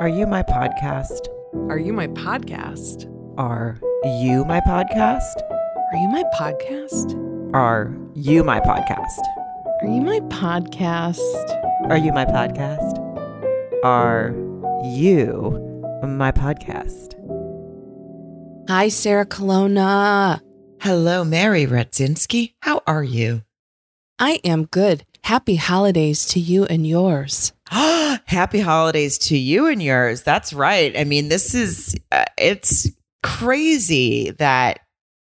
Are you my podcast? Are you my podcast? Are you my podcast? Are you my podcast? Are you my podcast? Are you my podcast? Are you my podcast? Are you my podcast? Hi, Sarah Colonna. Hello, Mary Radzinski. How are you? I am good. Happy holidays to you and yours. Happy holidays to you and yours. That's right. I mean, this is, uh, it's crazy that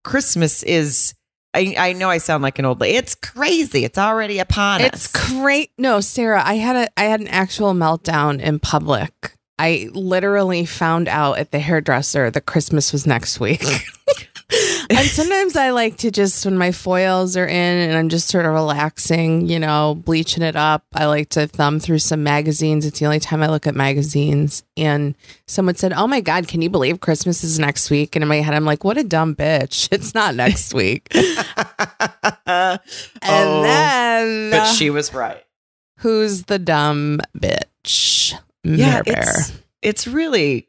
Christmas is. I, I know I sound like an old lady. It's crazy. It's already upon It's us. It's great. No, Sarah, I had a I had an actual meltdown in public. I literally found out at the hairdresser that Christmas was next week. and sometimes I like to just when my foils are in and I'm just sort of relaxing, you know, bleaching it up. I like to thumb through some magazines. It's the only time I look at magazines. And someone said, "Oh my god, can you believe Christmas is next week?" And in my head, I'm like, "What a dumb bitch! It's not next week." and Oh, then, but she was right. who's the dumb bitch? Yeah, Mare Bear. it's it's really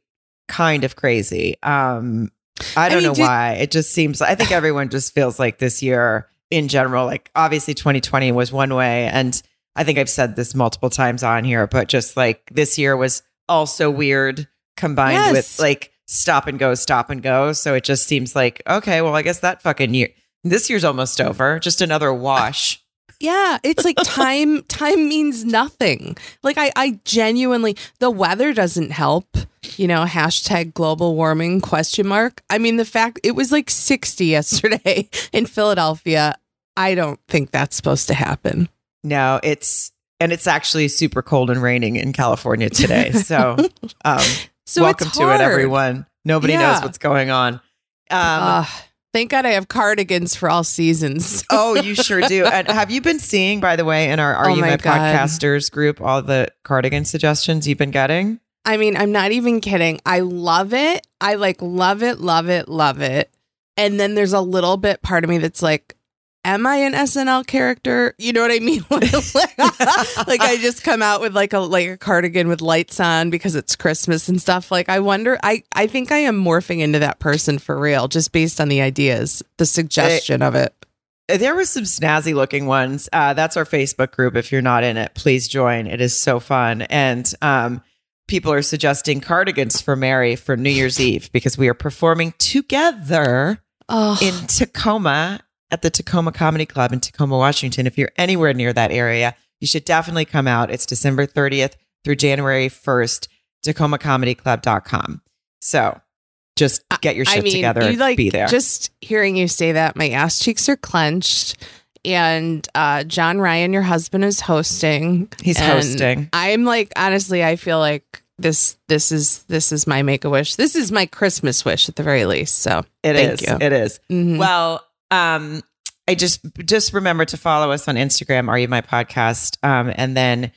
kind of crazy. Um, I don't mean, know do- why. It just seems. I think everyone just feels like this year in general. Like obviously, 2020 was one way, and I think I've said this multiple times on here, but just like this year was also weird combined Yes. with like stop and go, stop and go. So it just seems like okay, well, I guess that fucking year. This year's almost over. Just another wash. Yeah, it's like time time means nothing. Like I I genuinely the weather doesn't help. You know, hashtag global warming question mark. I mean the fact it was like 60 yesterday in Philadelphia. I don't think that's supposed to happen. No, it's and it's actually super cold and raining in California today. So, um, So welcome to it, everyone. Nobody Yeah. knows what's going on. Um, thank God I have cardigans for all seasons. oh, you sure do. And have you been seeing, by the way, in our Are Oh You my My Podcasters group, all the cardigan suggestions you've been getting? I mean, I'm not even kidding. I love it. I like love it, love it, love it. And then there's a little bit part of me that's like, am I an SNL character? You know what I mean? like I just come out with like a like a cardigan with lights on because it's Christmas and stuff. Like I wonder I I think I am morphing into that person for real just based on the ideas, the suggestion of it. There were some snazzy looking ones. Uh, that's our Facebook group. If you're not in it, please join. It is so fun. And um, people are suggesting cardigans for Mary for New Year's Eve because we are performing together Oh, in Tacoma at the Tacoma Comedy Club in Tacoma, Washington. If you're anywhere near that area, you should definitely come out. It's December 30th through January 1st, tacomacomedyclub.com. So just get your shit I mean, together, you like be there. just hearing you say that, my ass cheeks are clenched. And uh, John Ryan, your husband, is hosting. He's and hosting. I'm like, honestly, I feel like this this is this is my make a wish. This is my Christmas wish at the very least. So It thank is. you. It is. mhm. Well, um, I just just remember to follow us on Instagram. Are you my podcast? Um, and then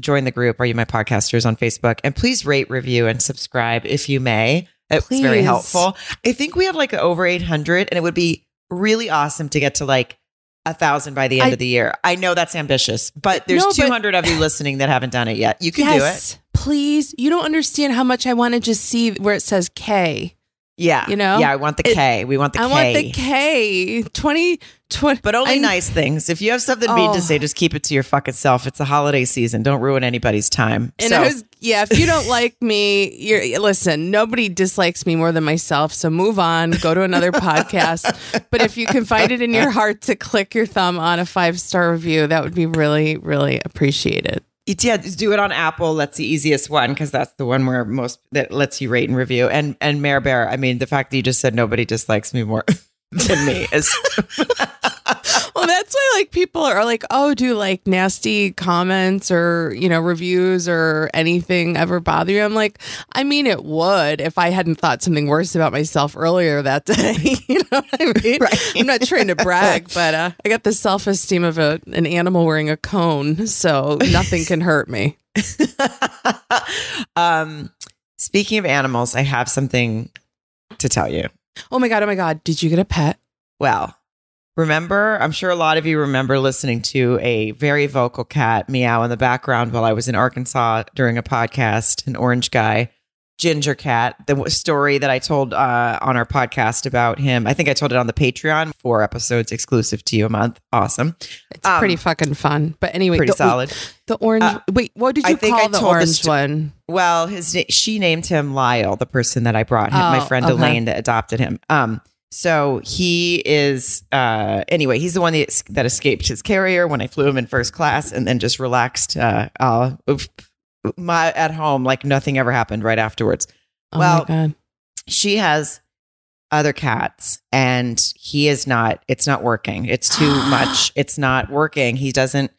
join the group. Are you my podcasters on Facebook? And please rate, review, and subscribe if you may. It's very helpful. I think we have like over eight hundred, and it would be really awesome to get to like a thousand by the end I- of the year. I know that's ambitious, but there's No, but- two hundred of you listening that haven't done it yet. You can do it. please. You don't understand how much I want to just see where it says K. Yeah, You know? Yeah, I want the It- K. We want the I K. want the K. 20, 20 But only I- nice things. If you have something mean Oh. to say, just keep it to your fucking self. It's a holiday season. Don't ruin anybody's time. And so, I was, yeah, if you don't like me, you're, listen, nobody dislikes me more than myself. So move on, go to another podcast. But if you can find it in your heart to click your thumb on a five star review, that would be really, really appreciated. Yeah, do it on Apple. That's the easiest one because that's the one where most that lets you rate and review. And and Mare Bear, I mean, the fact that you just said nobody dislikes me more than me is Well, that's why like people are like, oh, do like nasty comments or, you know, reviews or anything ever bother you? I'm like, I mean, it would if I hadn't thought something worse about myself earlier that day. you know what I mean? Right. I'm not trying to brag, but uh, I got the self esteem of a, an animal wearing a cone, so nothing can hurt me. um speaking of animals, I have something to tell you. Oh my God. Oh my God. Did you get a pet? Well, remember, I'm sure a lot of you remember listening to a very vocal cat meow in the background while I was in Arkansas during a podcast, an orange guy, Ginger Cat, the story that I told uh, on our podcast about him. I think I told it on the Patreon, four episodes exclusive to you a month. Awesome. It's um, pretty fucking fun. But anyway, pretty the, solid. The orange. Uh, wait, what did you call the orange the one? Well, his she named him Lyle, the person that I brought him, oh, my friend okay. Elaine that adopted him. Um, so he is uh anyway, he's the one that, that escaped his carrier when I flew him in first class and then just relaxed uh, uh my at home like nothing ever happened right afterwards. Oh well, she has other cats and he is not it's not working. It's too much. It's not working. He doesn't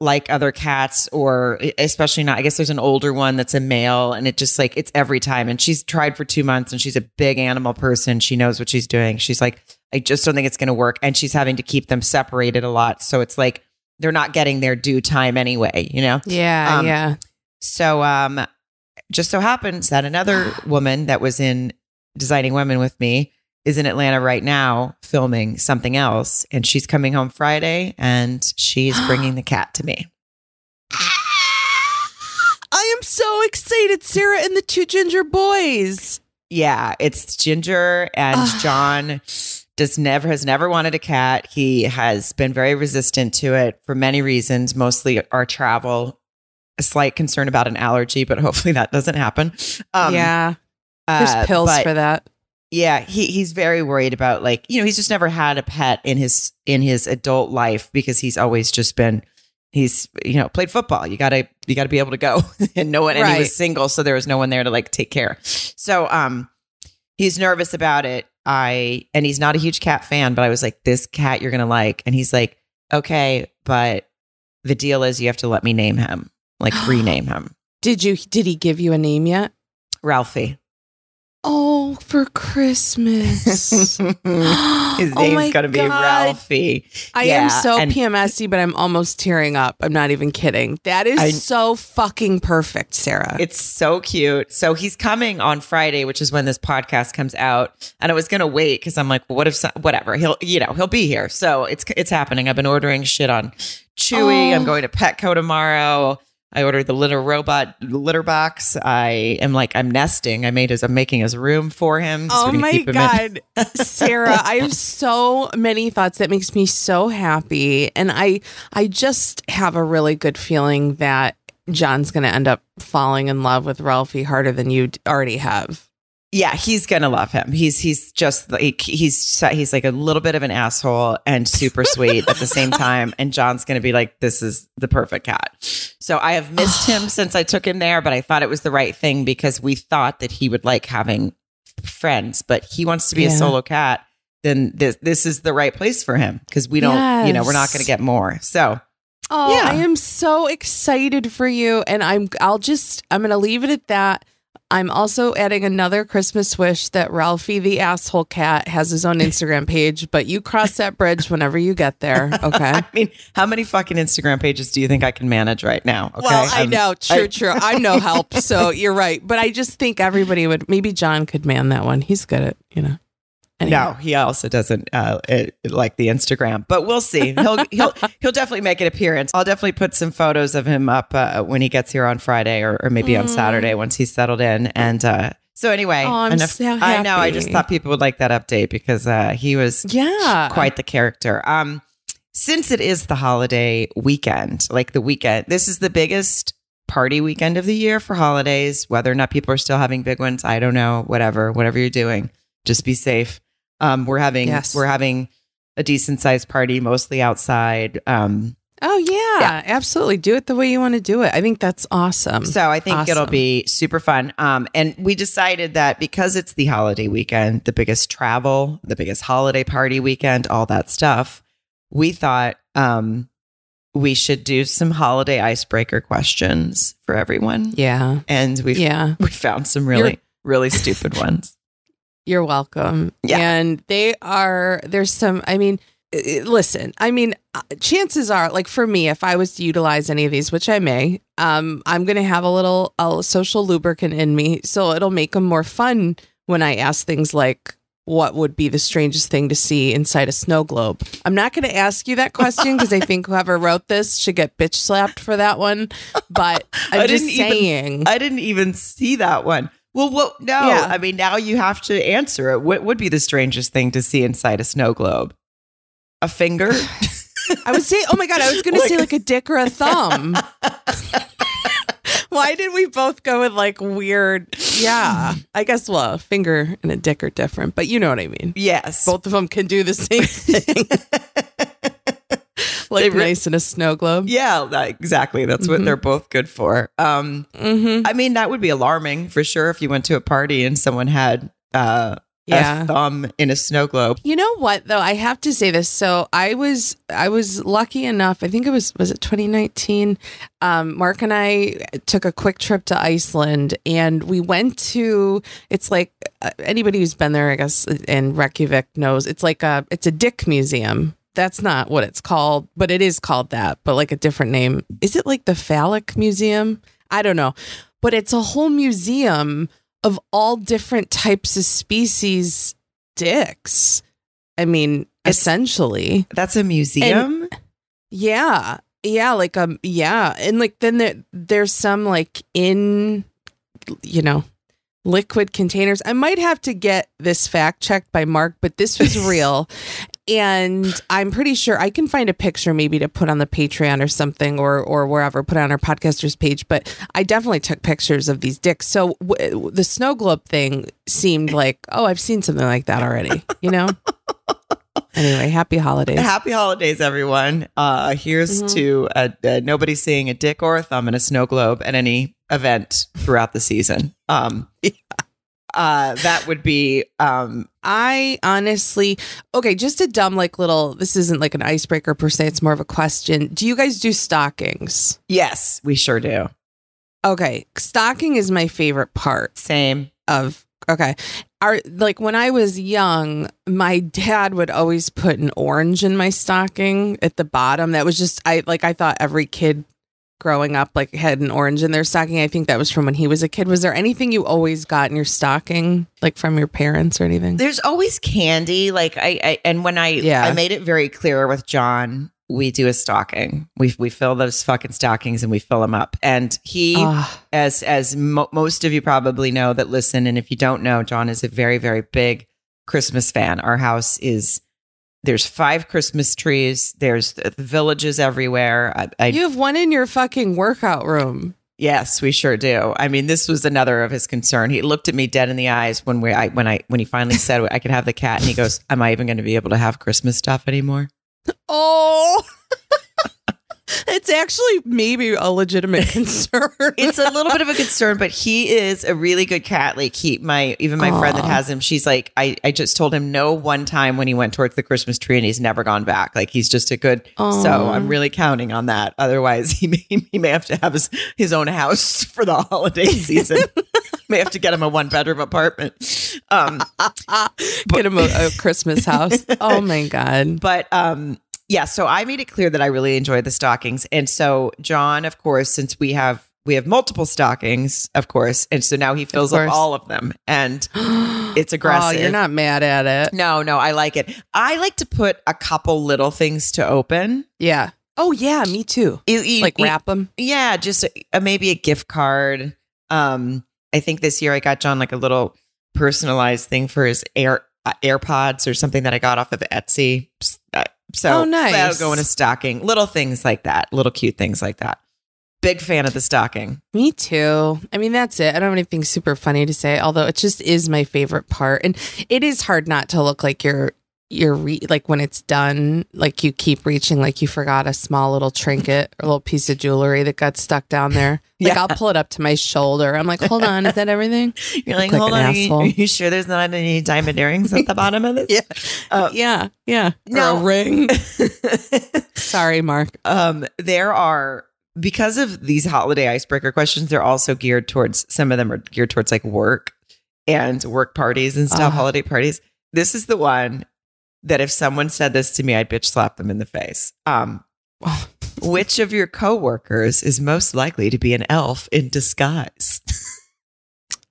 like other cats or especially not i guess there's an older one that's a male and it just like it's every time. And she's tried for two months and she's a big animal person. She knows what she's doing. She's like i just don't think it's going to work. And she's having to keep them separated a lot. So it's like they're not getting their due time anyway you know? Yeah um, yeah. so um just so happens that another woman that was in designing women with me is in Atlanta right now filming something else. And she's coming home Friday and she's bringing the cat to me. I am so excited. Sarah and the two ginger boys. Yeah, it's Ginger and John does never has never wanted a cat. He has been very resistant to it for many reasons, mostly our travel, a slight concern about an allergy, but hopefully that doesn't happen. Um, yeah. There's uh, pills for that. Yeah, he he's very worried about like, you know, he's just never had a pet in his in his adult life because he's always just been he's you know, played football. You got to you got to be able to go and no one and he was single so there was no one there to like take care. So, um he's nervous about it. I and he's not a huge cat fan, but I was like, "This cat you're going to like." And he's like, "Okay, but the deal is you have to let me name him, like rename him." Did you did he give you a name yet? Ralphie. Oh, for Christmas. His oh name's going to be Ralphie. I yeah, am so and- PMSy, but I'm almost tearing up. I'm not even kidding. That is I, so fucking perfect, Sarah. It's so cute. So he's coming on Friday, which is when this podcast comes out. And I was going to wait because I'm like, well, what if, some, whatever, he'll, you know, he'll be here. So it's, it's happening. I've been ordering shit on Chewy. Oh. I'm going to Petco tomorrow. I ordered the litter robot litter box. I am like I'm nesting. I made his I'm making his room for him. So oh my god, Sarah! I have so many thoughts that makes me so happy, and I I just have a really good feeling that John's going to end up falling in love with Ralphie harder than you already have. Yeah, he's gonna love him. He's he's just like he's he's like a little bit of an asshole and super sweet at the same time. And John's gonna be like, this is the perfect cat. So I have missed him since I took him there, but I thought it was the right thing because we thought that he would like having friends, but he wants to be yeah. a solo cat. Then this this is the right place for him because we don't, yes. you know, we're not gonna get more. So Oh, yeah. I am so excited for you. And I'm I'll just I'm gonna leave it at that. I'm also adding another Christmas wish that Ralphie the asshole cat has his own Instagram page, but you cross that bridge whenever you get there. Okay. I mean, how many fucking Instagram pages do you think I can manage right now? Okay. Well, I um, know. True, I- true. I'm no help. So you're right. But I just think everybody would, maybe John could man that one. He's good at, you know. Anyway. No, he also doesn't uh, it, like the Instagram, but we'll see. He'll he'll he'll definitely make an appearance. I'll definitely put some photos of him up uh, when he gets here on Friday or, or maybe mm. on Saturday once he's settled in. And uh, so anyway, oh, enough, so I know. I just thought people would like that update because uh, he was yeah quite the character. Um, since it is the holiday weekend, like the weekend, this is the biggest party weekend of the year for holidays. Whether or not people are still having big ones, I don't know. Whatever, whatever you're doing, just be safe. Um, we're having yes. we're having a decent sized party, mostly outside. Um, oh yeah, yeah, absolutely. Do it the way you want to do it. I think that's awesome. So I think awesome. it'll be super fun. Um, and we decided that because it's the holiday weekend, the biggest travel, the biggest holiday party weekend, all that stuff, we thought um, we should do some holiday icebreaker questions for everyone. Yeah, and we yeah we found some really You're- really stupid ones. You're welcome. Yeah. And they are, there's some, I mean, listen, I mean, uh, chances are, like for me, if I was to utilize any of these, which I may, um, I'm going to have a little a social lubricant in me. So it'll make them more fun when I ask things like, what would be the strangest thing to see inside a snow globe. I'm not going to ask you that question because I think whoever wrote this should get bitch slapped for that one. But I'm I just didn't even- saying. I didn't even see that one. Well, what? No, Yeah. I mean now you have to answer it. What would be the strangest thing to see inside a snow globe? A finger? I would say, oh my God, I was going to Like- say like a dick or a thumb. Why did we both go with like weird? Yeah, I guess, well, a finger and a dick are different, but you know what I mean. yes. Both of them can do the same thing. They re- nice in a snow globe. yeah, that- exactly. That's what Mhm. they're both good for. Um, Mm-hmm. I mean, that would be alarming for sure if you went to a party and someone had uh, Yeah. a thumb in a snow globe. You know what though? I have to say this. So I was I was lucky enough. I think it was was it 2019. Um, Mark and I took a quick trip to Iceland, and we went to. It's like uh, anybody who's been there, I guess, in Reykjavik knows. It's like a it's a dick museum. That's not what it's called, but it is called that, but like a different name. Is it like the phallic museum? I don't know, but it's a whole museum of all different types of species dicks. I mean, It's- essentially. That's a museum. Yeah. Yeah, like um yeah, and like then there there's some like in you know, liquid containers. I might have to get this fact checked by Mark, but this was real. And I'm pretty sure I can find a picture maybe to put on the Patreon or something or or wherever, put on our podcasters page, but I definitely took pictures of these dicks. So w- the snow globe thing seemed like, oh, I've seen something like that already, you know? anyway, happy holidays. Happy holidays, everyone. Uh, here's Mhm. to uh, uh, nobody seeing a dick or a thumb in a snow globe at any event throughout the season. Um, uh, that would be um, I honestly, okay, just a dumb, like little, this isn't like an icebreaker per se, it's more of a question. Do you guys do stockings? yes, we sure do. Okay, stocking is my favorite part Same. of, okay. Are like when I was young, my dad would always put an orange in my stocking at the bottom. That was just, I like, I thought every kid growing up like had an orange in their stocking. I think that was from when he was a kid. Was there anything you always got in your stocking, like from your parents or anything? There's always candy. Like I, I and when I Yeah. I made it very clear with John, we do a stocking. We we fill those fucking stockings and we fill them up. And he, Ah. as as mo- most of you probably know that listen, and if you don't know, John is a very very big Christmas fan. Our house is there's five Christmas trees. There's the villages everywhere. I, I You have one in your fucking workout room. Yes, we sure do. I mean, this was another of his concern. He looked at me dead in the eyes when we, I, when I, when he finally said I could have the cat, and he goes, "Am I even going to be able to have Christmas stuff anymore?" Oh. It's actually maybe a legitimate concern. It's a little bit of a concern, but he is a really good cat. Like he, my, even my friend that has him, she's like, I, I just told him no one time when he went towards the Christmas tree, and he's never gone back. Like he's just a good. So I'm really counting on that. Otherwise, he may, he may have to have his his own house for the holiday season. may have to get him a one bedroom apartment. Um, Get him a, a Christmas house. Oh my God. but um yeah so i made it clear that i really enjoy the stockings and so john of course since we have we have multiple stockings of course and so now he fills up all of them and it's Oh, aggressive you're not mad at it. no no i like it i like to put a couple little things to open Yeah. Oh, yeah. Me too. You- you- Like wrap them. yeah just a, a- maybe a gift card um i think this year i got john like a little personalized thing for his air uh, airpods or something that i got off of etsy Uh, so Oh, nice. that'll go in a stocking little things like that little cute things like that big fan of the stocking Me too. I mean, that's it. I don't have anything super funny to say, although it just is my favorite part. And it is hard not to look like you're you're re- like when it's done, like you keep reaching, like you forgot a small little trinket or a little piece of jewelry that got stuck down there. Like Yeah. I'll pull it up to my shoulder. I'm like, hold on, is that everything? you're like like hold on are you, are you sure there's not any diamond earrings at the bottom of this Yeah. Uh, yeah, yeah. No. Or a ring. Sorry, Mark. um, there are because of these holiday icebreaker questions, they're also geared towards some of them are geared towards like work and work parties and stuff, Ah. holiday parties. This is the one that if someone said this to me, I'd bitch slap them in the face. Um, which of your coworkers is most likely to be an elf in disguise?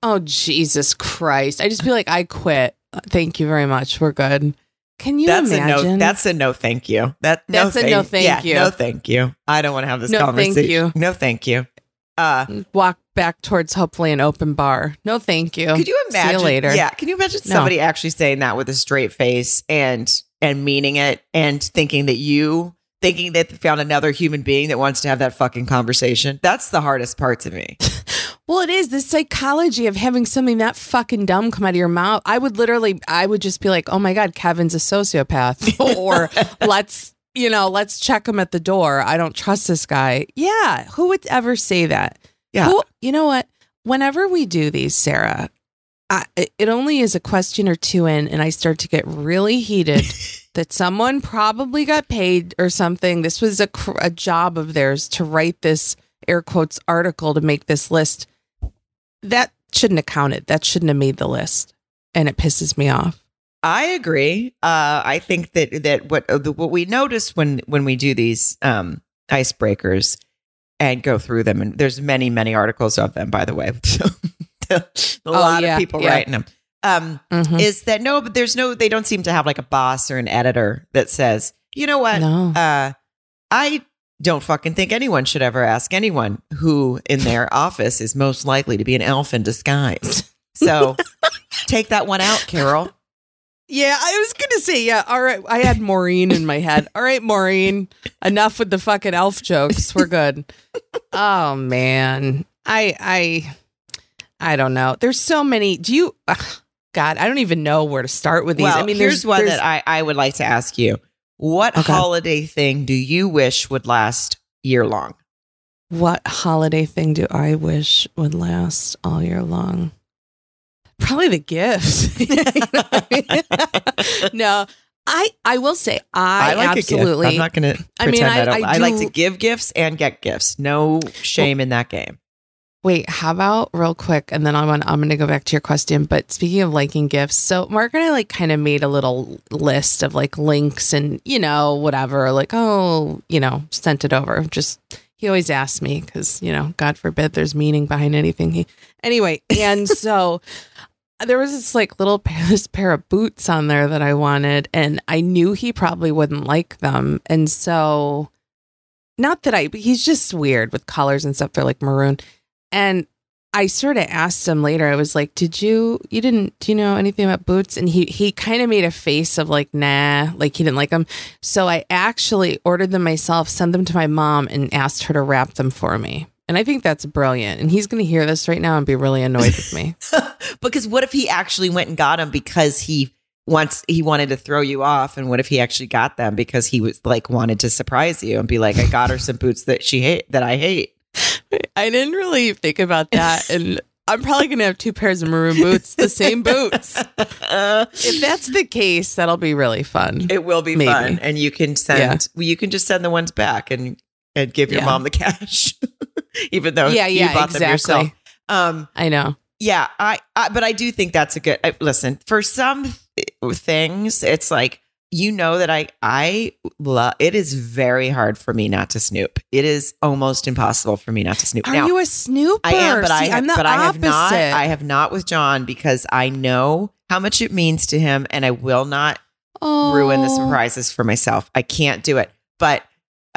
Oh Jesus Christ! I just feel like I quit. thank you very much. We're good. Can you that's imagine? a no. That's a no. Thank you. That That's a no thank yeah, you. No, thank you. I don't want to have this conversation. No, thank you. No, thank you. Uh, walk back towards hopefully an open bar. No, thank you. could you imagine? See you later. Yeah. Can you imagine No. somebody actually saying that with a straight face and and meaning it and thinking that you thinking that they found another human being that wants to have that fucking conversation? That's the hardest part to me. Well, it is the psychology of having something that fucking dumb come out of your mouth. I would literally, I would just be like, oh my God, Kevin's a sociopath. or let's, you know, let's check him at the door. I don't trust this guy. Yeah. Who would ever say that? Yeah. Who, you know what? Whenever we do these, Sarah, I, it- it only is a question or two in, and I start to get really heated that someone probably got paid or something. This was a, cr- a job of theirs to write this air quotes article to make this list. That shouldn't have counted. That shouldn't have made the list. And it pisses me off. I agree. Uh, I think that that what uh, the, what we notice when when we do these um, icebreakers and go through them, and there's many many articles of them, by the way. a lot Oh, yeah, of people yeah. writing them. Um, Mhm. Is that no? But there's no. They don't seem to have like a boss or an editor that says, you know what? No. Uh, I don't fucking think anyone should ever ask anyone who in their office is most likely to be an elf in disguise. So take that one out, Carol. Yeah, I was gonna say, yeah, all right. I had Maureen in my head. All right, Maureen. Enough with the fucking elf jokes. We're good. Oh man. I I I don't know. There's so many. Do you ugh, God, I don't even know where to start with these. Well, I mean, here's there's one that I, I would like to ask you. What Okay. holiday thing do you wish would last year long? What holiday thing do I wish would last all year long? Probably the gifts. You know I mean? no, I I will say I, like absolutely. I'm not going to I mean, I, I-. I I, like to give gifts and get gifts. No shame in that game. Wait, how about real quick, and then I'm gonna, I'm going to go back to your question. But speaking of liking gifts, so Mark and I like kind of made a little list of like links and you know whatever, like oh you know sent it over. Just he always asks me because you know God forbid there's meaning behind anything he. Anyway, and so there was this like little pair, this pair of boots on there that I wanted, and I knew he probably wouldn't like them, and so not that I, but he's just weird with colors and stuff. They're like maroon. And I sort of asked him later, I was like, Did you, you didn't, do you know anything about boots? And he, he kind of made a face of like, nah, like he didn't like them. So I actually ordered them myself, sent them to my mom, and asked her to wrap them for me. And I think that's brilliant. And he's going to hear this right now and be really annoyed with me. because what if he actually went and got them because he wants he wanted to throw you off, and what if he actually got them because he was like wanted to surprise you and be like, I got her some boots that she hate that I hate. I didn't really think about that. And I'm probably going to have two pairs of maroon boots, the same boots. If that's the case, that'll be really fun. It will be Maybe. fun, and you can send. well, You can just send the ones back and and give your Yeah. mom the cash, even though Yeah, you yeah, bought them yourself. exactly. Um, I know. yeah, I, I. But I do think that's a good. I, listen, for some th- things, it's like you know that I I love. It is very hard for me not to snoop. It is almost impossible for me not to snoop. Are now, you a snooper? I am, but I See, have, I'm the but I have not. I have not with John because I know how much it means to him, and I will not ruin the Oh. surprises for myself. I can't do it. But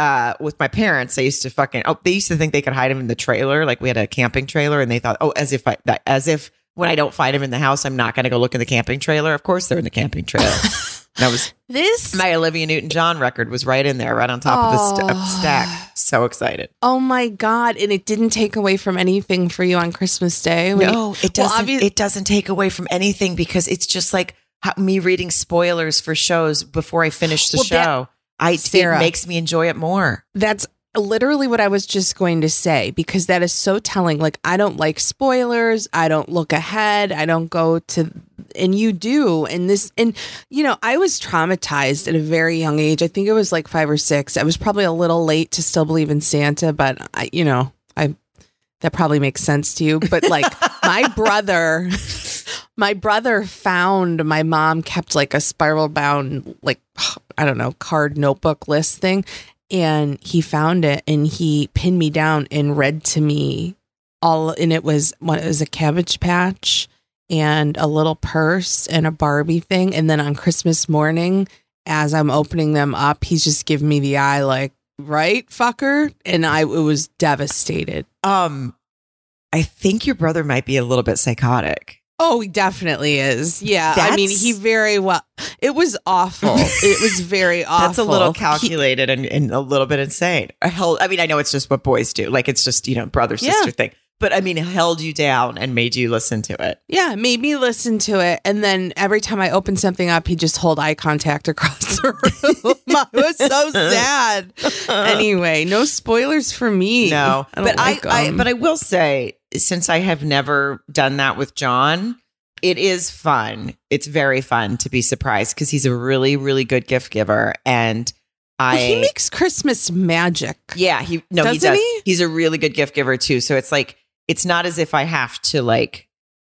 uh, with my parents, I used to fucking oh, they used to think they could hide him in the trailer. Like we had a camping trailer, and they thought, oh, as if I that, as if when I don't find him in the house, I'm not going to go look in the camping trailer. Of course, they're in the camping trailer. and I was This. my Olivia Newton John record was right in there, right on top of the st- Oh. stack. So excited. oh my god! And it didn't take away from anything for you on Christmas Day. when No, it doesn't. obvi- it doesn't take away from anything because it's just like how, me reading spoilers for shows before I finish the Well, that- show. I Sarah. it makes me enjoy it more. That's literally what I was just going to say because that is so telling. Like, I don't like spoilers. I don't look ahead. I don't go to, and you do. And this, and you know, I was traumatized at a very young age. I think it was like five or six. I was probably a little late to still believe in Santa, but I, you know, I, that probably makes sense to you. But like, my brother, my brother found my mom kept like a spiral bound, like, I don't know, card notebook list thing and he found it and he pinned me down and read to me all and it was what it was a cabbage patch and a little purse and a Barbie thing. And then on Christmas morning, as I'm opening them up, he's just giving me the eye like, right, fucker. And I it was devastated. Um, I think your brother might be a little bit psychotic. Oh, he definitely is. Yeah. I mean, he very well. It was awful. it was very awful. That's a little He- calculated and, and a little bit insane. I held. I mean, I know it's just what boys do. Like it's just you know brother Yeah. sister thing. But I mean, it held you down and made you listen to it. Yeah, made me listen to it. And then every time I opened something up, he'd just hold eye contact across the room. I was so sad. Anyway, no spoilers for me. No, I but like I, I, but I will say, since I have never done that with John, it is fun. It's very fun to be surprised because he's a really, really good gift giver, and I. Well, he makes Christmas magic. yeah, he no, he Doesn't does. he? He's a really good gift giver too. So it's like it's not as if I have to like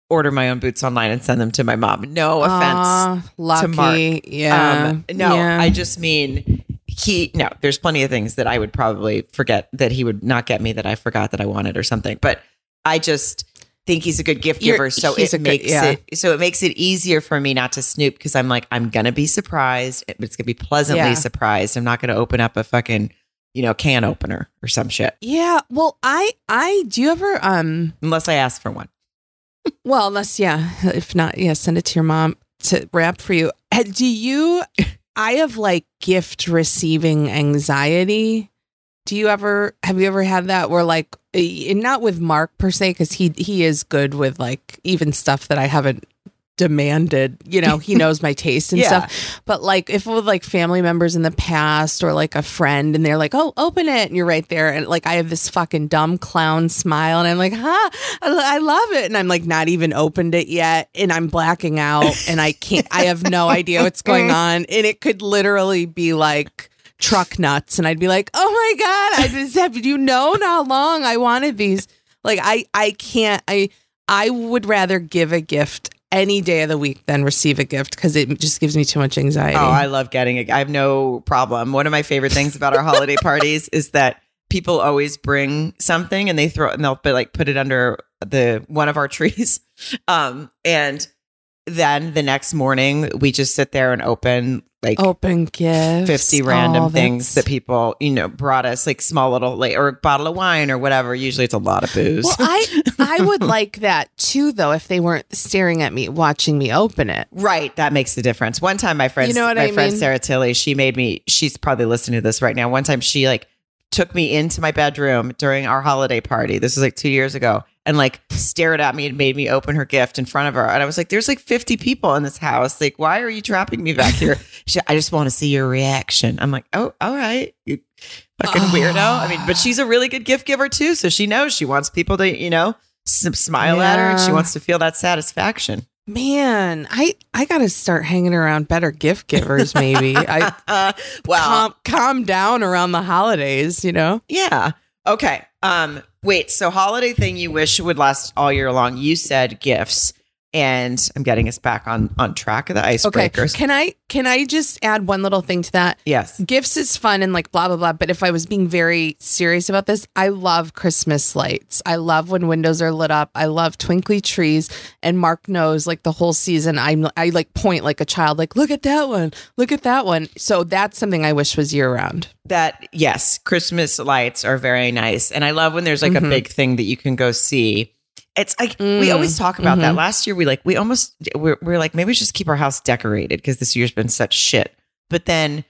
order my own boots online and send them to my mom. No offense. Aw, lucky. Mark. Yeah. Um, no, Yeah. I just mean he. No, there's plenty of things that I would probably forget that he would not get me that I forgot that I wanted or something. But I just think he's a good gift You're- giver, so it a good- makes yeah. it so it makes it easier for me not to snoop because I'm like I'm gonna be surprised, but it's gonna be pleasantly Yeah. surprised. I'm not gonna open up a fucking you know can opener or some shit yeah. Well, I, I, do you ever, um, unless I ask for one. well, unless, yeah, if not, yeah, send it to your mom to wrap for you. Uh, Do you, I have like gift receiving anxiety. Do you ever, have you ever had that where like, eh, not with Mark per se, because he, he is good with like even stuff that I haven't demanded, you know, he knows my taste and Yeah. stuff. But like if with like family members in the past or like a friend and they're like, oh, open it. And you're right there. And like I have this fucking dumb clown smile and I'm like, huh, I, I love it. And I'm like, not even opened it yet. And I'm blacking out and I can't, I have no idea what's going on. And it could literally be like, truck nuts and I'd be like, "Oh my god, I just have you known how long I wanted these." Like I I can't I I would rather give a gift any day of the week than receive a gift cuz it just gives me too much anxiety. Oh, I love getting it. I have no problem. One of my favorite things about our holiday parties is that people always bring something and they throw and they'll put, like put it under the one of our trees. Um, and then the next morning we just sit there and open like Open gifts. 50 random Oh, things that people, you know, brought us like small little like or a bottle of wine or whatever. Usually it's a lot of booze. Well, I I would like that too though if they weren't staring at me watching me open it. Right, that makes the difference. One time, my friend, You know what my I friend mean? Sarah Tilly, she made me. She's probably listening to this right now. One time, she like took me into my bedroom during our holiday party. This was like two years ago, and like stared at me and made me open her gift in front of her. And I was like, "There's like 50 people in this house. Like, why are you trapping me back here?" she, I just want to see your reaction. I'm like, "Oh, all right, you fucking Oh. weirdo." I mean, but she's a really good gift giver too, so she knows she wants people to, you know. Smile at her, and she wants to feel that satisfaction. Man, I I got to start hanging around better gift givers maybe. I wow. calm, calm down around the holidays, you know? Yeah. Okay. Um. Wait. So holiday thing you wish would last all year long. You said gifts, and I'm getting us back on on track of the Okay. icebreakers. Can I can I just add one little thing to that? Yes. Gifts is fun and like blah blah blah, but if I was being very serious about this, I love Christmas lights. I love when windows are lit up. I love twinkly trees and Mark knows like the whole season I'm I like point like a child like look at that one. Look at that one. So that's something I wish was year round. That yes, Christmas lights are very nice, and I love when there's like a Mhm. big thing that you can go see. It's like we Mm, always talk about that. mhm. Last year, we like we almost we're, we're like maybe we should just keep our house decorated because this year's been such shit. But then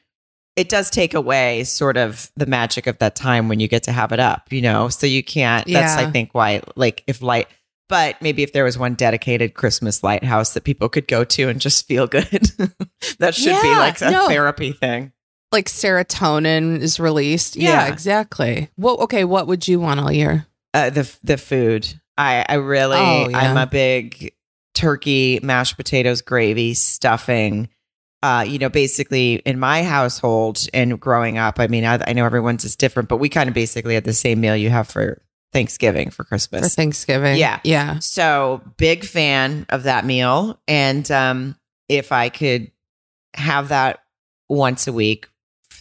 it does take away sort of the magic of that time when you get to have it up, you know. So you can't. That's I think why like if light. But maybe if there was one dedicated Christmas lighthouse that people could go to and just feel good, that should be like a no. therapy thing. Like serotonin is released. Yeah, Yeah. exactly. Well, okay, what would you want all year? Uh, the the food. I I really Oh, yeah. I'm a big turkey, mashed potatoes, gravy, stuffing. Uh, you know, basically in my household and growing up, I mean, I, I know everyone's is different, but we kind of basically had the same meal you have for Thanksgiving for Christmas. For Thanksgiving. Yeah. Yeah. So big fan of that meal. And um, if I could have that once a week,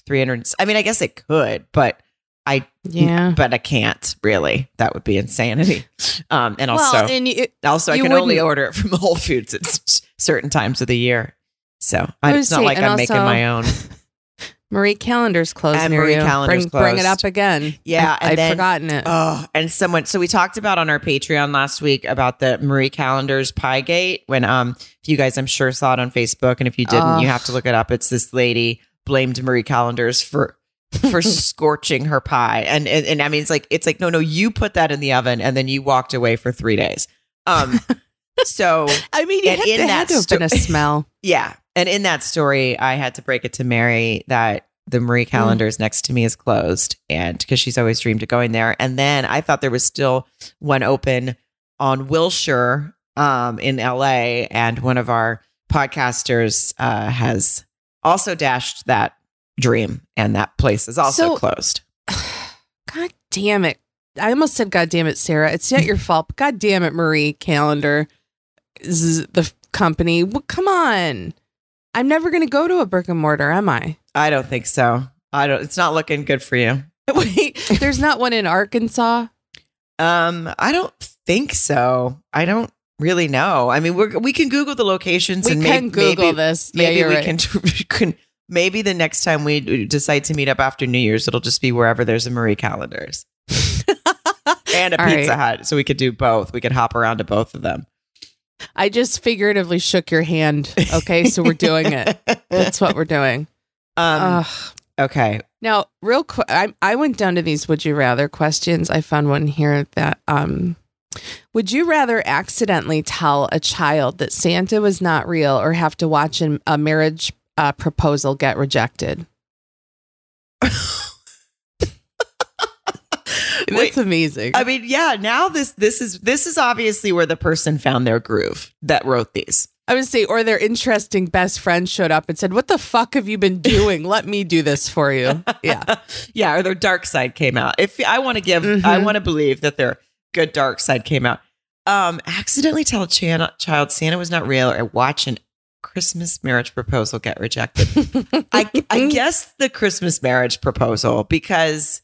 300, I mean, I guess it could, but I Yeah. but I can't really. That would be insanity. Um, and also, well, and you, also I can only order it from Whole Foods at certain times of the year. So I I, it's not like I'm making my own. Marie Callender's closed And Marie. Callender's bring, bring it up again. Yeah, I, then- forgotten it. Oh, and someone. So we talked about on our Patreon last week about the Marie Callender's Pie Gate. When um, if you guys, I'm sure saw it on Facebook, and if you didn't, you have to look it up. It's this lady blamed Marie Callender's for for scorching her pie, and, and and I mean, it's like it's like no, no, you put that in the oven, and then you walked away for three days. Um, so I mean, you had, in it that had to have been a smell. yeah, and in that story, I had to break it to Mary that the Marie Callender's next to me is closed, and because she's always dreamed of going there. And then I thought there was still one open on Wilshire, um, in LA, and one of our podcasters uh, has also dashed that dream, and that place is also So- closed. God damn it. I almost said, God damn it, Sarah. It's not your fault. But God damn it, Marie Callender, is the company. Well, come on. I'm never going to go to a brick and mortar, am I? I don't think so. I don't. It's not looking good for you. Wait, there's not one in Arkansas. Um, I don't think so. I don't really know. I mean, we're we can Google the locations We and can may- Google maybe this. Yeah, maybe we right. can, can maybe the next time we decide to meet up after New Year's, it'll just be wherever there's a Marie Callender's and a All Pizza right. Hut, so we could do both. We could hop around to both of them. I just figuratively shook your hand. Okay, so we're doing it. That's what we're doing. um, Ugh. okay. Now, real quick, I, I went down to these would you rather questions. I found one here that um, would you rather accidentally tell a child that Santa was not real or have to watch an, a marriage uh, proposal get rejected? That's amazing. I mean, yeah. Now this this is this is obviously where the person found their groove that wrote these. I would say, or their interesting best friend showed up and said, "What the fuck have you been doing? Let me do this for you." Yeah, yeah, or their dark side came out. If I want to give, I Mhm. want to believe that their good dark side came out. Um, accidentally tell a chan- child Santa was not real, or watch an Christmas marriage proposal get rejected. I, I guess the Christmas marriage proposal because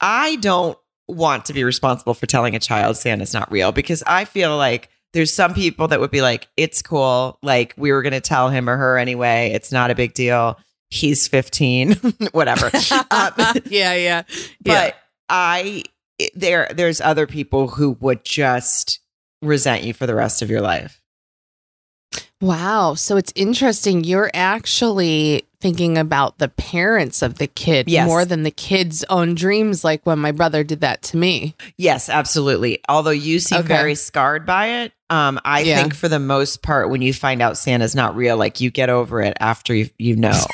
I don't want to be responsible for telling a child Santa's not real because I feel like there's some people that would be like, it's cool. Like we were going to tell him or her anyway. It's not a big deal. He's 15, whatever. Um, yeah, yeah, but I there there's other people who would just resent you for the rest of your life. Wow. So it's interesting. You're actually thinking about the parents of the kid Yes. more than the kid's own dreams, like when my brother did that to me. Yes, absolutely. Although you seem Okay. very scarred by it, um, I Yeah. think for the most part, when you find out Santa's not real, like you get over it after you you know.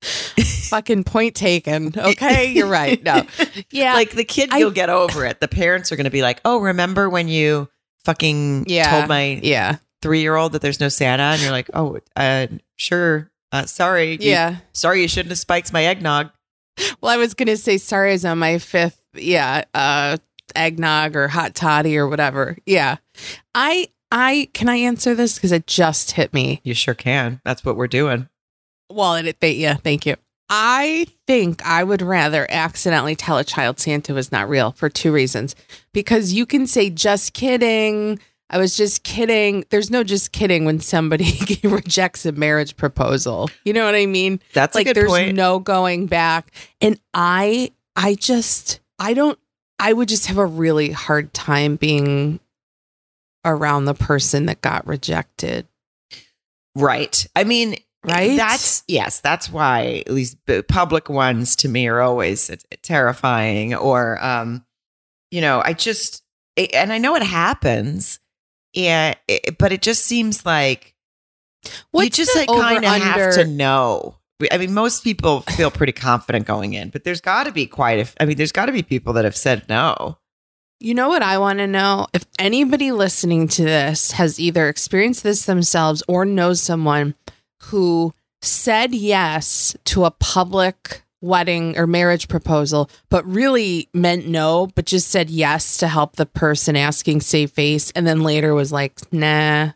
Fucking point taken. Okay. You're right. No. Yeah. like the kid, I- you'll get over it. The parents are going to be like, "Oh, remember when you fucking Yeah. told my yeah. three year old that there's no Santa?" And you're like, "Oh, uh, sure. Uh, sorry. You- Yeah. sorry, you shouldn't have spiked my eggnog." Well, I was going to say, sorry, is on my fifth, yeah, uh, eggnog or hot toddy or whatever. Yeah. I, I, can I answer this? Because it just hit me. You sure can. That's what we're doing. Well, it, it, yeah, thank you. I think I would rather accidentally tell a child Santa was not real for two reasons. Because you can say, just kidding. I was just kidding. There's no just kidding when somebody rejects a marriage proposal. You know what I mean? That's like there's point. no going back. And I, I just, I don't, I would just have a really hard time being around the person that got rejected. right. I mean, Right? That's yes. That's why at least public ones to me are always terrifying. Or, um, you know, I just and I know it happens, yeah. But it just seems like you just like kind of have to know. I mean, most people feel pretty confident going in, but there's got to be quite a. I mean, there's got to be people that have said no. You know what I want to know? If anybody listening to this has either experienced this themselves or knows someone who said yes to a public wedding or marriage proposal, but really meant no, but just said yes to help the person asking save face, and then later was like, nah.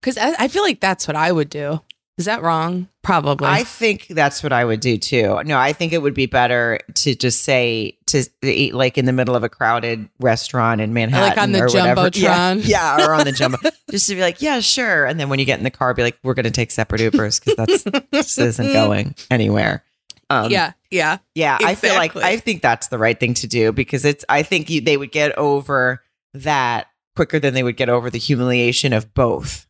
Because I, I feel like that's what I would do. Is that wrong? Probably. I think that's what I would do too. No, I think it would be better to just say to eat like in the middle of a crowded restaurant in Manhattan, Like on the or whatever. Yeah, yeah, or on the jumbo. just to be like, yeah, sure. And then when you get in the car, be like, we're going to take separate Ubers because that's this isn't going anywhere. Um, yeah, yeah. yeah. I feel like I think that's the right thing to do because it's. I think you, they would get over that quicker than they would get over the humiliation of both.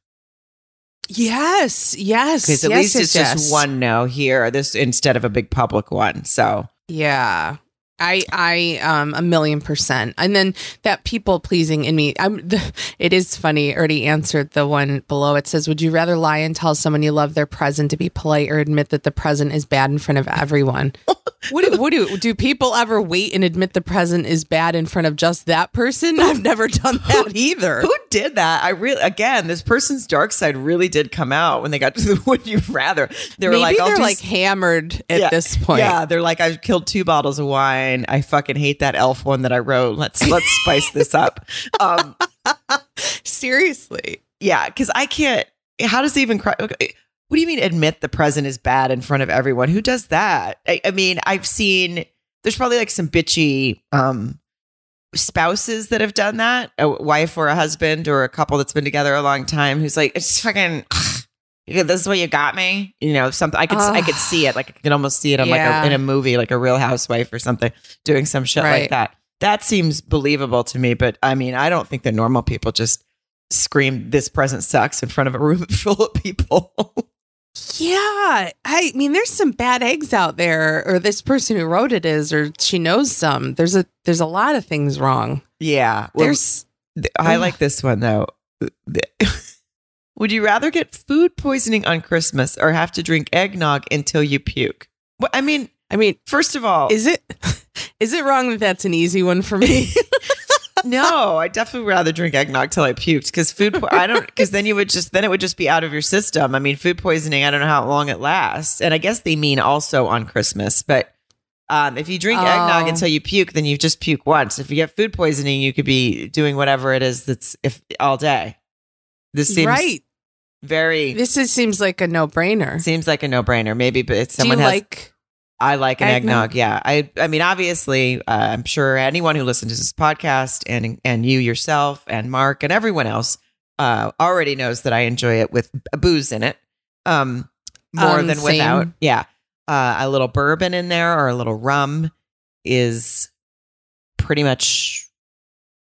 Yes, yes. Because at yes, least yes, it's yes. just one no here, this instead of a big public one. So Yeah. I I um a million percent. And then that people pleasing in me. I'm the, it is funny. Already answered the one below. It says, "Would you rather lie and tell someone you love their present to be polite, or admit that the present is bad in front of everyone?" what do, what do do people ever wait and admit the present is bad in front of just that person? I've never done that either. who did that? I really again, this person's dark side really did come out when they got to the would you rather. They were Maybe like, they're like s- hammered at Yeah, this point. Yeah, they're like, I've killed two bottles of wine. I fucking hate that elf one that I wrote. Let's let's spice this up. Um, Seriously. yeah, because I can't. How does it even? cry- What do you mean? Admit the present is bad in front of everyone? Who does that? I, I mean, I've seen. There's probably like some bitchy um, spouses that have done that. A wife or a husband or a couple that's been together a long time who's like, it's fucking. Yeah, this is what you got me. You know, something I could I could see it. Like I could almost see it on Yeah. like a, in a movie, like a Real Housewife or something, doing some shit like that. That seems believable to me. But I mean, I don't think that normal people just scream "This present sucks" in front of a room full of people. Yeah, I mean, there's some bad eggs out there, or this person who wrote it is, or she knows some. There's a there's a lot of things wrong. yeah, well, There's I like this one though. Would you rather get food poisoning on Christmas or have to drink eggnog until you puke? Well, I mean, I mean, first of all, is it is it wrong that that's an easy one for me? No, I definitely would rather drink eggnog till I puked because food. Po- I don't because then you would just then it would just be out of your system. I mean, food poisoning. I don't know how long it lasts, and I guess they mean also on Christmas. But um, if you drink eggnog Oh. until you puke, then you just puke once. If you get food poisoning, you could be doing whatever it is that's if all day. This seems right. Very This is, seems like a no brainer. seems like a no brainer. Maybe, but if Do you someone has like? I like an eggnog. Eggnog? Yeah. I I mean obviously uh, I'm sure anyone who listens to this podcast and and you yourself and Mark and everyone else uh already knows that I enjoy it with booze in it. Um more Um, than same. without. Yeah. Uh a little bourbon in there or a little rum is pretty much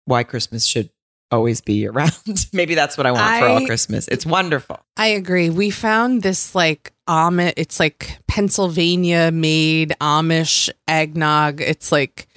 why Christmas should always be around. Maybe that's what I want for all Christmas. It's wonderful. I agree. We found this like Amish. It's like Pennsylvania made Amish eggnog. It's like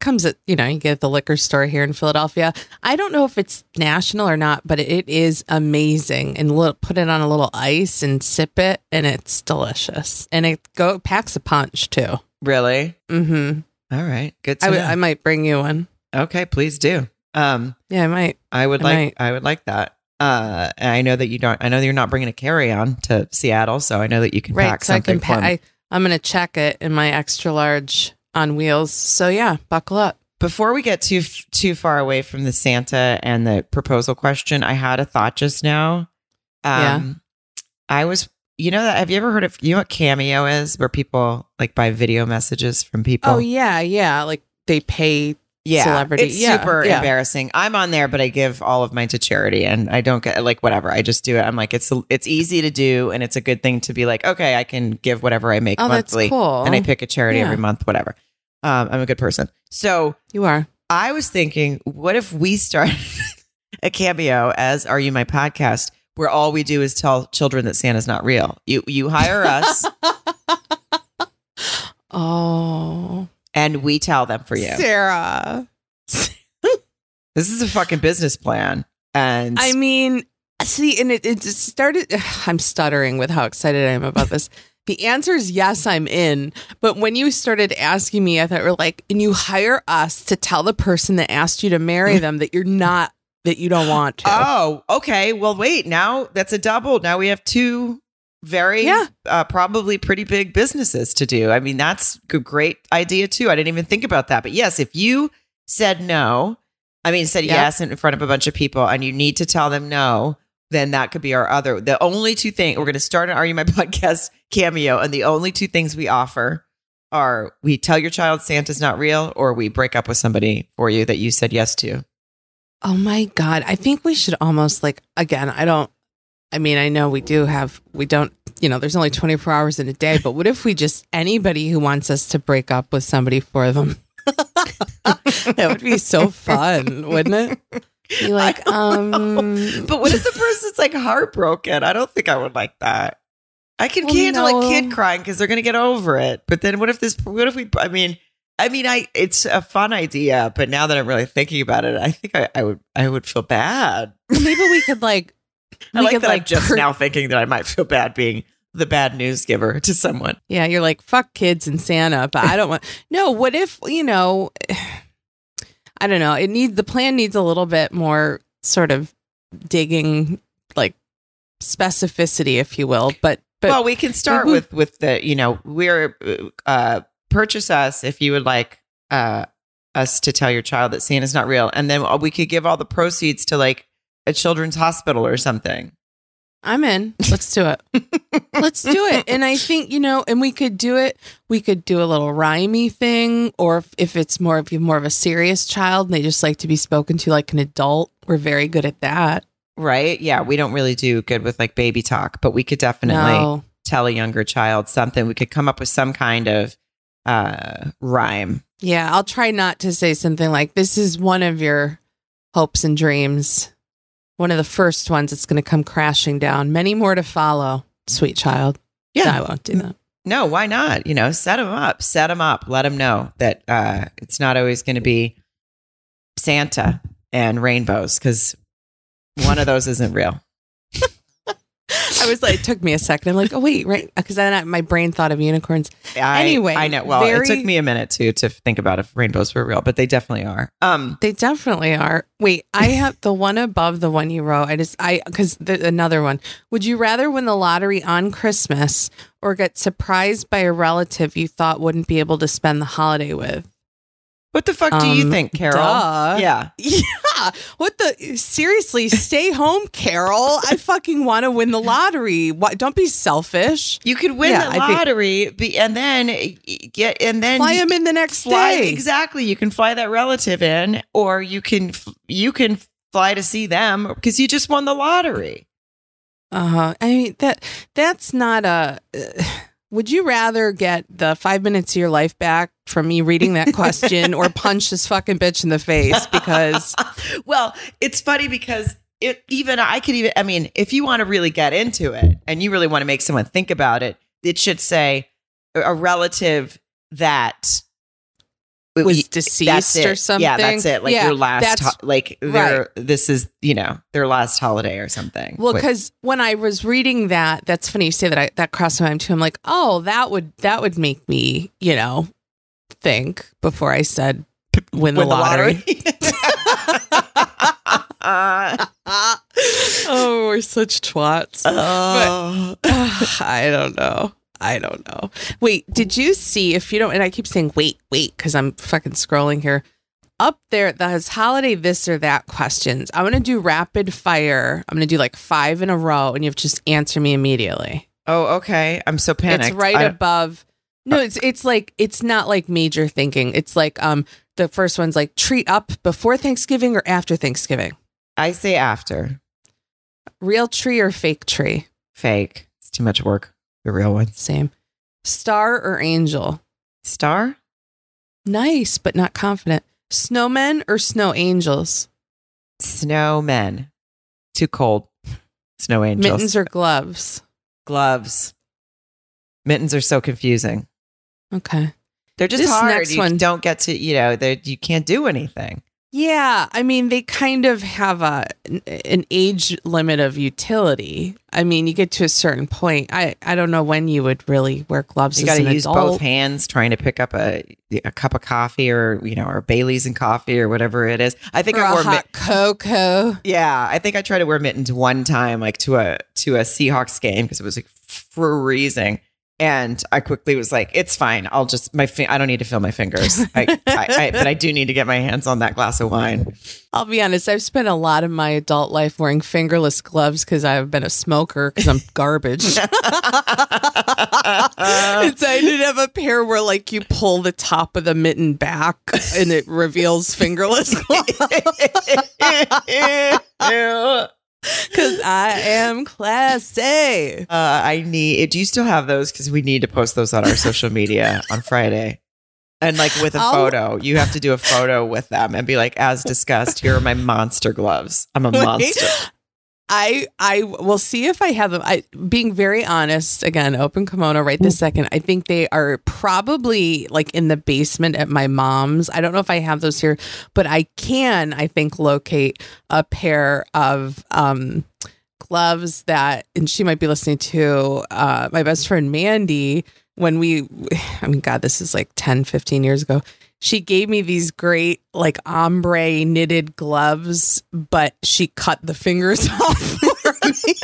comes at you know you get at the liquor store here in Philadelphia. I don't know if it's national or not, but it is amazing. And li- put it on a little ice and sip it, and it's delicious. And it go packs a punch too. Really? Mm-hmm. All right. Good to I. I might bring you one. okay, please do. Um Yeah, I might. I would I like might. I would like that. Uh, and I know that you don't. I know that you're not bringing a carry on to Seattle, so I know that you can Right, pack so I can pa- I, I'm gonna check it in my extra large on wheels. So yeah, buckle up. Before we get too too far away from the Santa and the proposal question, I had a thought just now. Um, I was, you know, that have you ever heard of you know what Cameo is, where people like buy video messages from people? Oh yeah, yeah. Like they pay. Yeah, celebrity. It's Yeah, super yeah. embarrassing. I'm on there, but I give all of mine to charity, and I don't get like whatever. I just do it. I'm like, it's it's easy to do, and it's a good thing to be like, okay, I can give whatever I make Oh, that's monthly, cool. and I pick a charity Yeah. every month, whatever. Um, I'm a good person. So You are. I was thinking, what if we start a cameo as "Are You My Podcast," where all we do is tell children that Santa's not real. You you hire us, Oh, and we tell them for you. Sarah. This is a fucking business plan, and I mean, see, and it, it started. I'm stuttering with how excited I am about this. The answer is yes, I'm in. But when you started asking me, I thought we're like, and you hire us to tell the person that asked you to marry mm. them that you're not, that you don't want to. Oh, okay. Well, wait. Now that's a double. Now we have two very, Yeah. uh, probably pretty big businesses to do. I mean, that's a great idea too. I didn't even think about that. But yes, if you said no, I mean, said Yeah. yes in front of a bunch of people, and you need to tell them no, then that could be our other. The only two things we're going to start an Are You My Podcast cameo, and the only two things we offer are we tell your child Santa's not real, or we break up with somebody for you that you said yes to. Oh my God. I think we should almost like, again, I don't, I mean, I know we do have, we don't, you know, there's only 24 hours in a day, but what if we just, anybody who wants us to break up with somebody for them? that would be so fun, wouldn't it? Be like, um, But what if the person's like heartbroken? I don't think I would like that. I can Well, handle no. a kid crying because they're going to get over it. But then what if this? What if we? I mean, I mean, I it's a fun idea, but now that I'm really thinking about it, I think I, I would I would feel bad. maybe we could like, I like could that I'm just per- now thinking that I might feel bad being the bad news giver to someone. Yeah, you're like fuck kids and Santa, but I don't want. No, what if you know? I don't know. It needs the plan needs a little bit more sort of digging, like specificity, if you will. But but well, we can start with with the you know we're uh purchase us if you would like uh us to tell your child that Santa's not real, and then we could give all the proceeds to like a children's hospital or something. I'm in. Let's do it. Let's do it. And I think, you know, and we could do it. We could do a little rhymey thing, or if, if it's more of you more of a serious child and they just like to be spoken to like an adult, we're very good at that. Right? Yeah, we don't really do good with like baby talk, but we could definitely No. tell a younger child something. We could come up with some kind of uh rhyme. Yeah, I'll try not to say something like this is one of your hopes and dreams. One of the first ones that's going to come crashing down. Many more to follow, sweet child. No, I won't do that. No, why not? You know, set them up, set them up, let them know that uh, it's not always going to be Santa and rainbows because one of those isn't real. I was like, it took me a second. I'm like, oh, wait, right? Because then I, my brain thought of unicorns. I, Anyway, I know. Well, very- it took me a minute too to think about if rainbows were real, but they definitely are. Um, They definitely are. Wait, I have the one above the one you wrote. I just, I, because another one. Would you rather win the lottery on Christmas or get surprised by a relative you thought wouldn't be able to spend the holiday with? What the fuck do you Um, think, Carol? duh. Yeah. Yeah. What the? Seriously, stay home, Carol. I fucking want to win the lottery. Why, don't be selfish. You could win Yeah, the lottery, be, and then get and then Fly him in the next fly day. exactly. You can fly that relative in, or you can you can fly to see them because you just won the lottery. Uh huh. I mean that that's not a. Uh, would you rather get the five minutes of your life back from me reading that question or punch this fucking bitch in the face? Because well, it's funny because it even I could even I mean, if you want to really get into it and you really want to make someone think about it, it should say a- a relative that was that's deceased or something. Yeah, that's it. Like Yeah, your last, ho- like their this is you know their last holiday or something. Well, because when I was reading that, that's funny you say that. I, that crossed my mind too. I'm like, oh, that would that would make me, you know, think before I said win the win the lottery. Uh, oh, we're such twats. oh. I don't know. I don't know. Wait, did you see if you don't? And I keep saying wait, wait, because I'm fucking scrolling here. Up there, that has holiday this or that questions. I'm gonna do rapid fire. I'm gonna do like five in a row, and you have to just answer me immediately. oh, okay. I'm so panicked. It's right I- above. No, it's it's like it's not like major thinking. It's like um the first one's like treat up before Thanksgiving or after Thanksgiving. I say after Real tree or fake tree? fake. It's too much work. The real one. Same. Star or angel? Star. Nice, but not confident. Snowmen or snow angels? Snowmen. Too cold. Snow angels. Mittens or gloves? gloves. Mittens are so confusing. Okay. They're just This hard. next you one- don't get to, you know, you can't do anything. Yeah, I mean they kind of have a an age limit of utility. I mean, you get to a certain point. I I don't know when you would really wear gloves You got to use adult. both hands trying to pick up a a cup of coffee or you know or Bailey's and coffee or whatever it is. I think or I wore hot mit- cocoa. yeah. I think I tried to wear mittens one time, like to a to a Seahawks game because it was like freezing, And I quickly was like, "It's fine. I'll just my fi- I don't need to feel my fingers, I, I, I, but I do need to get my hands on that glass of wine." I'll be honest, I've spent a lot of my adult life wearing fingerless gloves because I've been a smoker because I'm garbage. and so I did have a pair where like you pull the top of the mitten back and it reveals fingerless gloves. Because I am classy. Uh, I need. Do you still have those? Because we need to post those on our social media on Friday. And like with a I'll- photo, you have to do a photo with them and be like, as discussed, here are my monster gloves. I'm a Wait. monster. I I will see if I have them. I being very honest, again, open kimono right this second. I think they are probably like in the basement at my mom's. I don't know if I have those here, but I can, I think, locate a pair of um gloves that and she might be listening to uh my best friend Mandy when we I mean god this is like 10 15 years ago she gave me these great like ombre knitted gloves but she cut the fingers off for me.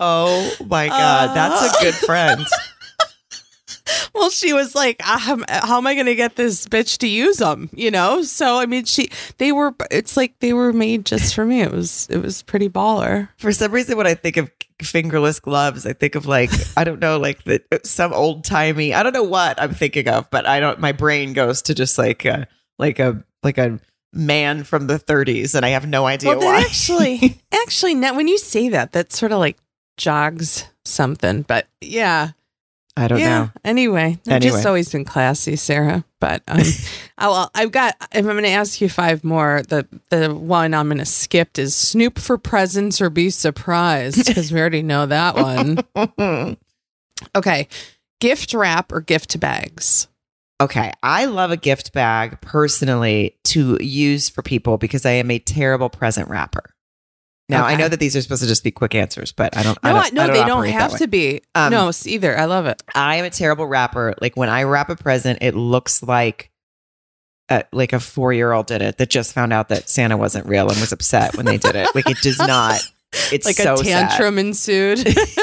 Oh my God. That's a good friend. well she was like "Ah, how, how am i going to get this bitch to use them you know so i mean she they were it's like they were made just for me it was it was pretty baller For some reason, when I think of fingerless gloves, I think of like, I don't know, like the some old timey, I don't know what I'm thinking of, but I don't, my brain goes to just like a, like a, like a man from the 30s. And I have no idea well, why. actually, actually, now when you say that, that sort of like jogs something. But yeah, I don't yeah. know. Anyway, I've Anyway. just always been classy, Sarah. But um, I'll, I've got. If I'm going to ask you five more, the the one I'm going to skip is snoop for presents or be surprised because we already know that one. Okay, gift wrap or gift bags. Okay, I love a gift bag personally to use for people because I am a terrible present wrapper. Now I know that these are supposed to just be quick answers, but I don't. I No, don't, no, I don't they don't have to be. Um, no, either. I love it. I am a terrible wrapper. Like when I wrap a present, it looks like uh, like a four year old did it that just found out that Santa wasn't real and was upset when they did it. Like it does not. It's Like so a tantrum ensued.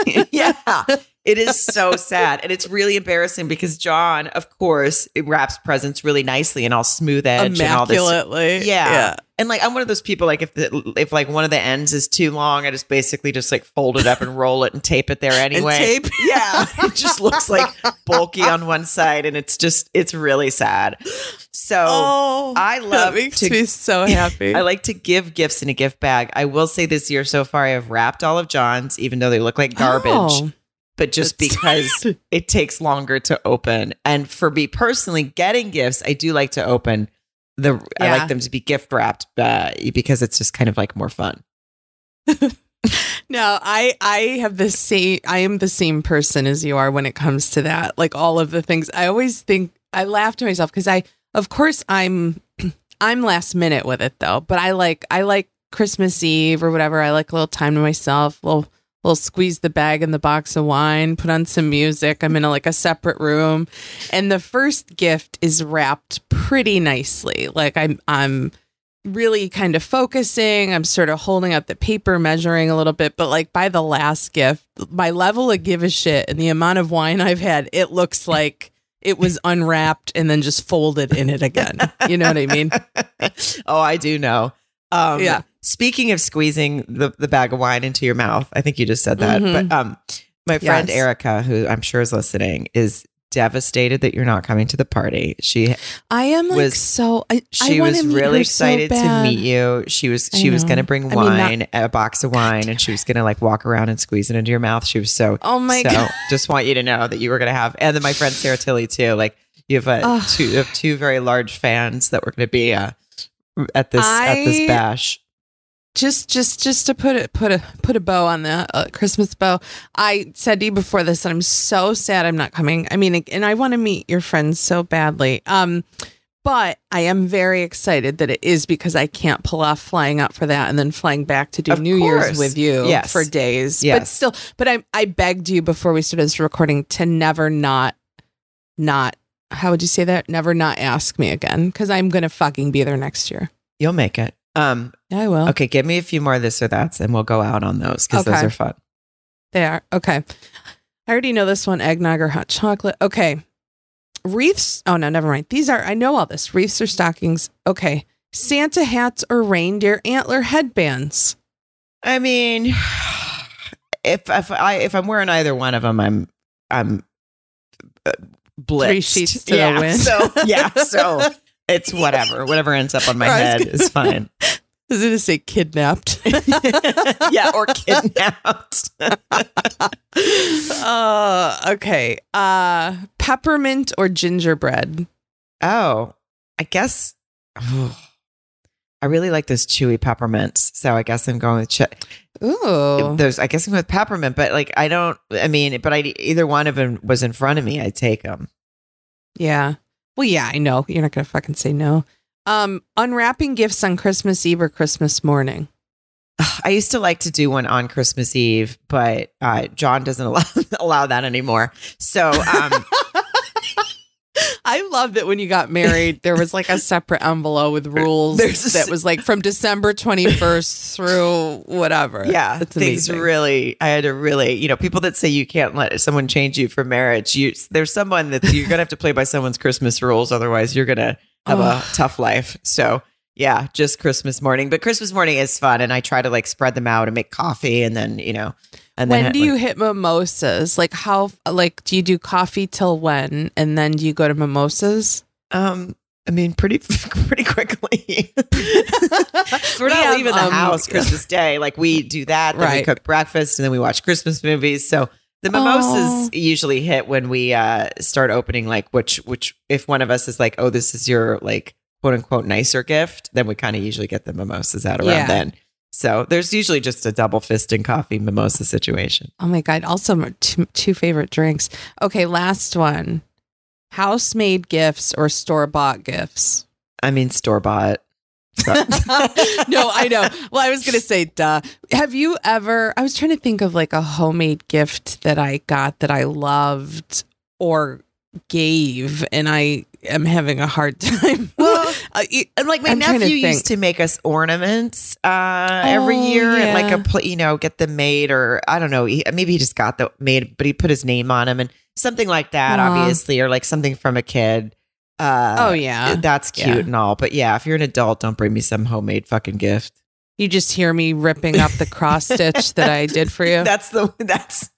Yeah, it is so sad, and it's really embarrassing because John, of course, it wraps presents really nicely and all smooth edge and all this Immaculately. Yeah. And like I'm one of those people like if the, if like one of the ends is too long, I just basically just like fold it up and roll it and tape it there anyway. tape? Yeah. It just looks like bulky on one side and it's just it's really sad. So Oh, I love that makes to- me so happy. I like to give gifts in a gift bag. I will say this year so far I have wrapped all of John's, even though they look like garbage. Oh. But just because it takes longer to open. And for me personally, getting gifts, I do like to open the. I like them to be gift wrapped uh, because it's just kind of like more fun. No, I I have the same I am the same person as you are when it comes to that. Like all of the things. I always think I laugh to myself because I of course I'm I'm last minute with it though, but I like I like Christmas Eve or whatever. I like a little time to myself, little little squeeze the bag in the box of wine, put on some music. I'm in a, like a separate room. And the first gift is wrapped pretty nicely. Like I'm I'm really kind of focusing. I'm sort of holding up the paper, measuring a little bit, but like by the last gift, my level of give a shit and the amount of wine I've had, it looks like it was unwrapped and then just folded in it again. You know what I mean? oh, I do know. Um, Yeah. Speaking of squeezing the, the bag of wine into your mouth, I think you just said that. Mhm. But um, my friend Yes. Erica, who I'm sure is listening, is devastated that you're not coming to the party. She I am like Was- so. I, she I was really her so excited to meet you. She was she was going to bring I mean, not- wine, a box of wine, and she was going to like walk around and squeeze it into your mouth. She was so Oh my so god! just want you to know that you were going to have, and then my friend Sarah Tilly too. Like you have a, two you have two very large fans that were going to be uh, at this at this bash. Just just just to put it put a put a bow on the uh, Christmas bow. I said to you before this that I'm so sad I'm not coming. I mean, and I want to meet your friends so badly. Um, but I am very excited that it is because I can't pull off flying out for that and then flying back to do Of New course. Year's with you Yes. for days. Yes. But still, but I I begged you before we started this recording to never not not how would you say that? Never not ask me again because I'm gonna fucking be there next year. You'll make it. Um. I will. Okay. Give me a few more of this or that's, and we'll go out on those because those are fun. They are. Okay. I already know this one eggnog or hot chocolate. Okay. Wreaths. Oh, no, never mind. These are, I know all this. Wreaths or stockings. Okay. Santa hats or reindeer antler headbands. I mean, if if I if I'm wearing either one of them, I'm I'm uh, blitzed. Three sheets to the yeah, wind. So yeah, so it's whatever. Whatever ends up on my head gonna- is fine. Is it to say kidnapped? yeah, or kidnapped. uh, okay. Uh, peppermint or gingerbread? oh, I guess. I really like those chewy peppermints, so I guess I'm going with ch- Ooh. those. I guess I'm with peppermint, but like I don't. I mean, but I either one of them was in front of me, I'd take them. Yeah. Well, yeah, I know. You're not going to fucking say no. Um, unwrapping gifts on Christmas Eve or Christmas morning. I used to like to do one on Christmas Eve, but uh, John doesn't allow allow that anymore. So um, I love that when you got married, there was like a separate envelope with rules There's- that was like from December 21st through whatever. yeah, It's things amazing. really. I had to really, you know, people that say you can't let someone change you for marriage. You there's someone that you're gonna have to play by someone's Christmas rules, otherwise you're gonna have a tough life. So. Yeah, just Christmas morning, but Christmas morning is fun, and I try to like spread them out and make coffee, and then you know, and then when do like, you hit mimosas? Like how like do you do coffee till when and then do you go to mimosas? Um, I mean, pretty pretty quickly. We're We not have, leaving the um, house Christmas Day. Like we do that, then we cook breakfast, and then we watch Christmas movies. So the mimosas Aw. usually hit when we uh, start opening. Like which which if one of us is like, oh, this is your like quote unquote nicer gift, then we kind of usually get the mimosas out around Yeah. then. So there's usually just a double fist and coffee mimosa situation. Oh my god! Also, two, two favorite drinks. Okay, last one: house made gifts or store bought gifts. I mean, store bought. no, I know. Well, I was gonna say, duh. Have you ever? I was trying to think of like a homemade gift that I got that I loved or gave, and I am having a hard time. Well, Uh, And like my I'm trying to nephew used to make us ornaments uh, every Oh, year, and like a pl- you know get them made, or I don't know, he, maybe he just got the made, but he put his name on them and something like that, obviously, or like something from a kid. Uh, oh yeah, that's cute Yeah. and all, but yeah, if you're an adult, don't bring me some homemade fucking gift. you just hear me ripping up the cross stitch that I did for you. That's the that's.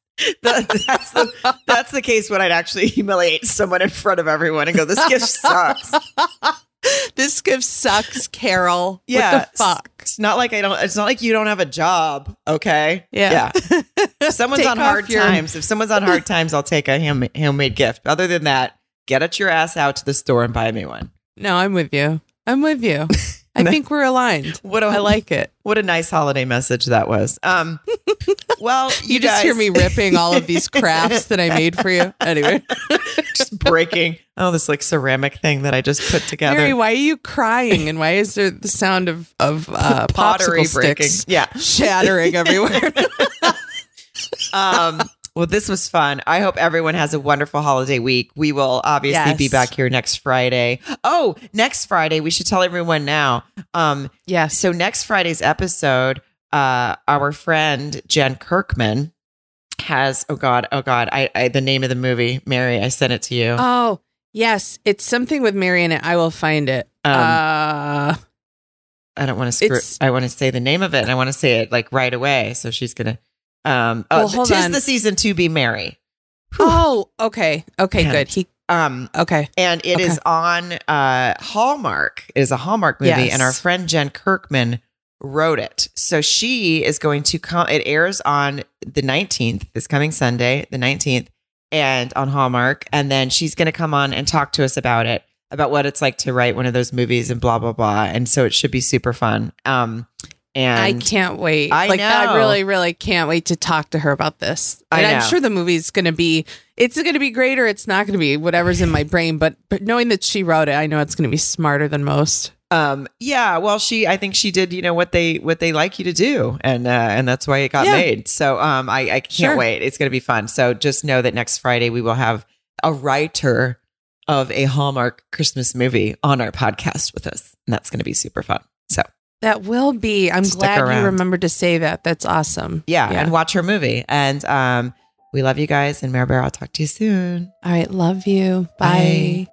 The, that's the that's the case when I'd actually humiliate someone in front of everyone and go, "This gift sucks." this gift sucks, Carol. Yeah, what the fuck? It's not like I don't. It's not like you don't have a job. Okay. Yeah. Yeah. If someone's on hard your- times, if someone's on hard times, I'll take a ham- homemade gift. Other than that, get at your ass out to the store and buy me one. No, I'm with you. I'm with you. I think we're aligned. What a I like it. what a nice holiday message that was. Um, well, you, You, just hear me ripping all of these crafts that I made for you. Anyway, just breaking. Oh, this like ceramic thing that I just put together. Mary, why are you crying? And why is there the sound of of uh, Pottery breaking. Yeah. shattering everywhere? um well this was fun. I hope everyone has a wonderful holiday week. We will obviously be back here next friday. Oh next friday we should tell everyone now. Um yes. so next friday's episode uh our friend jen kirkman has oh god oh god i, I the name of the movie. Mary i sent it to you. Oh yes, it's something with Mary in it. I will find it. Um, uh, i don't want to screw i want to say the name of it and i want to say it like right away. So she's gonna um oh Well, hold tis on. the season to be mary oh, okay, okay, Man. good. He um okay. and it is Okay. on uh Hallmark. It is a Hallmark movie, Yes. and our friend Jen Kirkman wrote it. So she is going to come. It airs on the nineteenth, this coming Sunday, the nineteenth, and on Hallmark. And then she's going to come on and talk to us about it, about what it's like to write one of those movies, and blah blah blah. And so it should be super fun. Um, and I can't wait. I like know. I really, really can't wait to talk to her about this. I And I'm sure the movie's going to be, it's going to be great or it's not going to be whatever's in my brain. But but knowing that she wrote it, I know it's going to be smarter than most. Um, yeah, well, she, I think she did, you know, what they, what they like you to do. And, uh, and that's why it got Yeah. made. So, um, I, I can't Sure. wait. It's going to be fun. So just know that next Friday we will have a writer of a Hallmark Christmas movie on our podcast with us. And that's going to be super fun. So That will be. I'm Stick glad around. you remembered to say that. That's awesome. Yeah, and watch her movie. And um, we love you guys. And Mare Bear, I'll talk to you soon. All right. Love you. Bye. Bye.